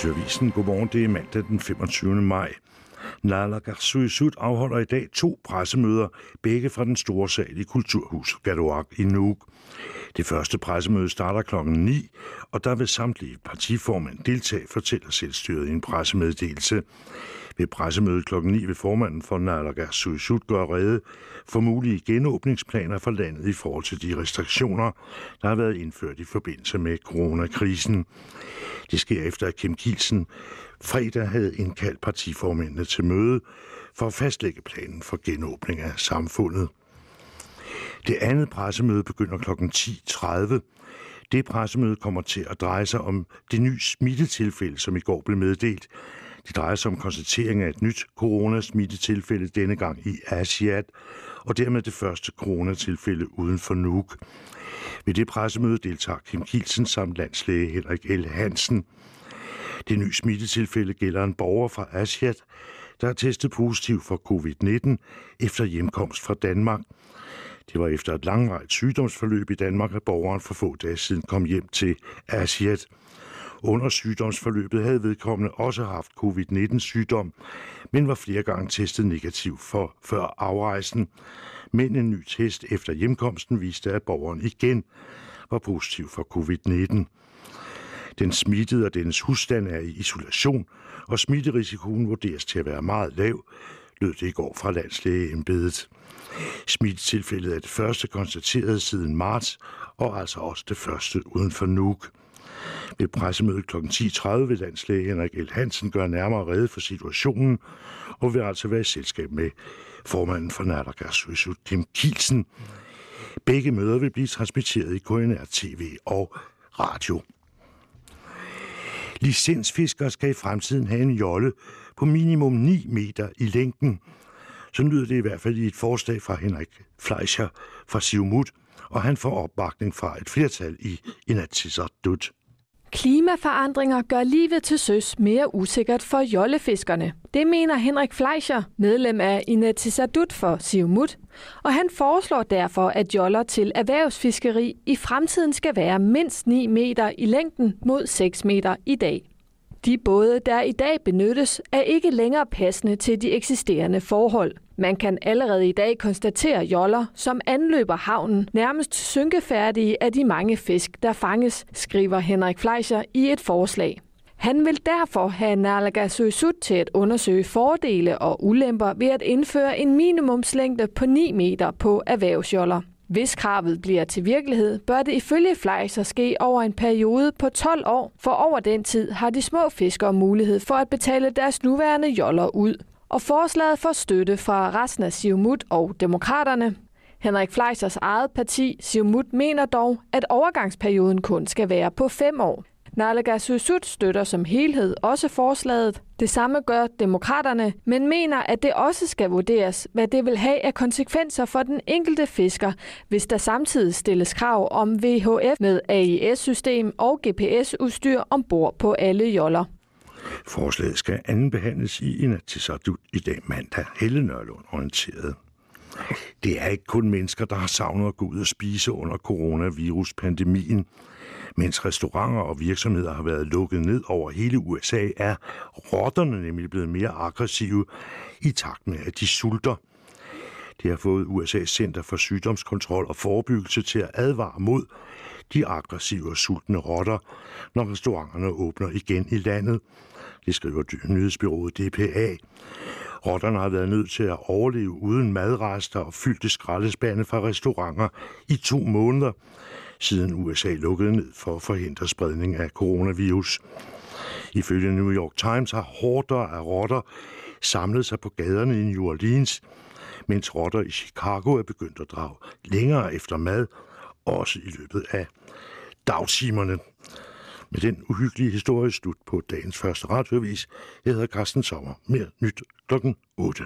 Radioavisen. Godmorgen, det er mandag den 25. maj. Naalakkersuisut afholder i dag to pressemøder, begge fra den store sal i Kulturhus Gadoak i Nuuk. Det første pressemøde starter klokken 9, og der vil samtlige partiformænd deltage, fortæller selvstyret i en pressemeddelelse. Ved pressemødet klokken 9 vil formanden for Naalakkersuisut gøre rede for mulige genåbningsplaner for landet i forhold til de restriktioner, der har været indført i forbindelse med coronakrisen. Det sker efter, at Kim Kielsen fredag havde indkaldt partiformændene til møde for at fastlægge planen for genåbning af samfundet. Det andet pressemøde begynder kl. 10.30. Det pressemøde kommer til at dreje sig om det nye smittetilfælde, som i går blev meddelt. Det drejer sig om konstatering af et nyt coronasmittetilfælde denne gang i Asiat, og dermed det første coronatilfælde uden for Nuuk. Ved det pressemøde deltager Kim Kielsen samt landslæge Henrik L. Hansen. Det nye smittetilfælde gælder en borger fra Asiat, der er testet positiv for covid-19 efter hjemkomst fra Danmark. Det var efter et langvarigt sygdomsforløb i Danmark, at borgeren for få dage siden kom hjem til Asiat. Under sygdomsforløbet havde vedkommende også haft covid-19-sygdom, men var flere gange testet negativ for før afrejsen. Men en ny test efter hjemkomsten viste, at borgeren igen var positiv for covid-19. Den smittede og dennes husstand er i isolation, og smitterisikoen vurderes til at være meget lav, lød det i går fra landslægeembedet. Smittetilfældet er det første konstateret siden marts, og altså også det første uden for Nuuk. Ved pressemødet kl. 10.30 vil landslæge Henrik L. Hansen gøre nærmere rede for situationen, og vil altså være i selskab med formanden for Nattergashuset, Kim Kielsen. Begge møder vil blive transmitteret i KNR TV og radio. Licensfiskere skal i fremtiden have en jolle på minimum 9 meter i længden. Så lyder det i hvert fald i et forslag fra Henrik Fleischer fra Siumut, og han får opbakning fra et flertal i Inatsisartut. Klimaforandringer gør livet til søs mere usikkert for jollefiskerne. Det mener Henrik Fleischer, medlem af Inatsisartut for Siumut, og han foreslår derfor, at joller til erhvervsfiskeri i fremtiden skal være mindst 9 meter i længden mod 6 meter i dag. De både, der i dag benyttes, er ikke længere passende til de eksisterende forhold. Man kan allerede i dag konstatere joller, som anløber havnen, nærmest synkefærdige af de mange fisk, der fanges, skriver Henrik Fleischer i et forslag. Han vil derfor have Naalakkersuisut til at undersøge fordele og ulemper ved at indføre en minimumslængde på 9 meter på erhvervsjoller. Hvis kravet bliver til virkelighed, bør det ifølge Fleischer ske over en periode på 12 år, for over den tid har de små fiskere mulighed for at betale deres nuværende joller ud. Og forslaget får støtte fra resten af Siumut og Demokraterne. Henrik Fleischers eget parti, Siumut, mener dog, at overgangsperioden kun skal være på fem år. Naalakkersuisut støtter som helhed også forslaget. Det samme gør demokraterne, men mener, at det også skal vurderes, hvad det vil have af konsekvenser for den enkelte fisker, hvis der samtidig stilles krav om VHF med AIS-system og GPS-udstyr ombord på alle joller. Forslaget skal andenbehandles i Inatsisartut i dag mandag. Helle Nørlund orienterede. Det er ikke kun mennesker, der har savnet at gå ud og spise under coronavirus-pandemien. Mens restauranter og virksomheder har været lukket ned over hele USA, er rotterne nemlig blevet mere aggressive i takt med, at de sulter. Det har fået USA's Center for Sygdomskontrol og Forebyggelse til at advare mod de aggressive og sultne rotter, når restauranterne åbner igen i landet. Det skriver nyhedsbyrået DPA. Rotterne har været nødt til at overleve uden madrester og fyldte skraldespande fra restauranter i to måneder, siden USA lukkede ned for at forhindre spredning af coronavirus. Ifølge New York Times har hårder af rotter samlet sig på gaderne i New Orleans, mens rotter i Chicago er begyndt at drage længere efter mad, også i løbet af dagtimerne. Med den uhyggelige historie slut på dagens første radiovis. Jeg hedder Carsten Sommer. Mere nyt klokken 8.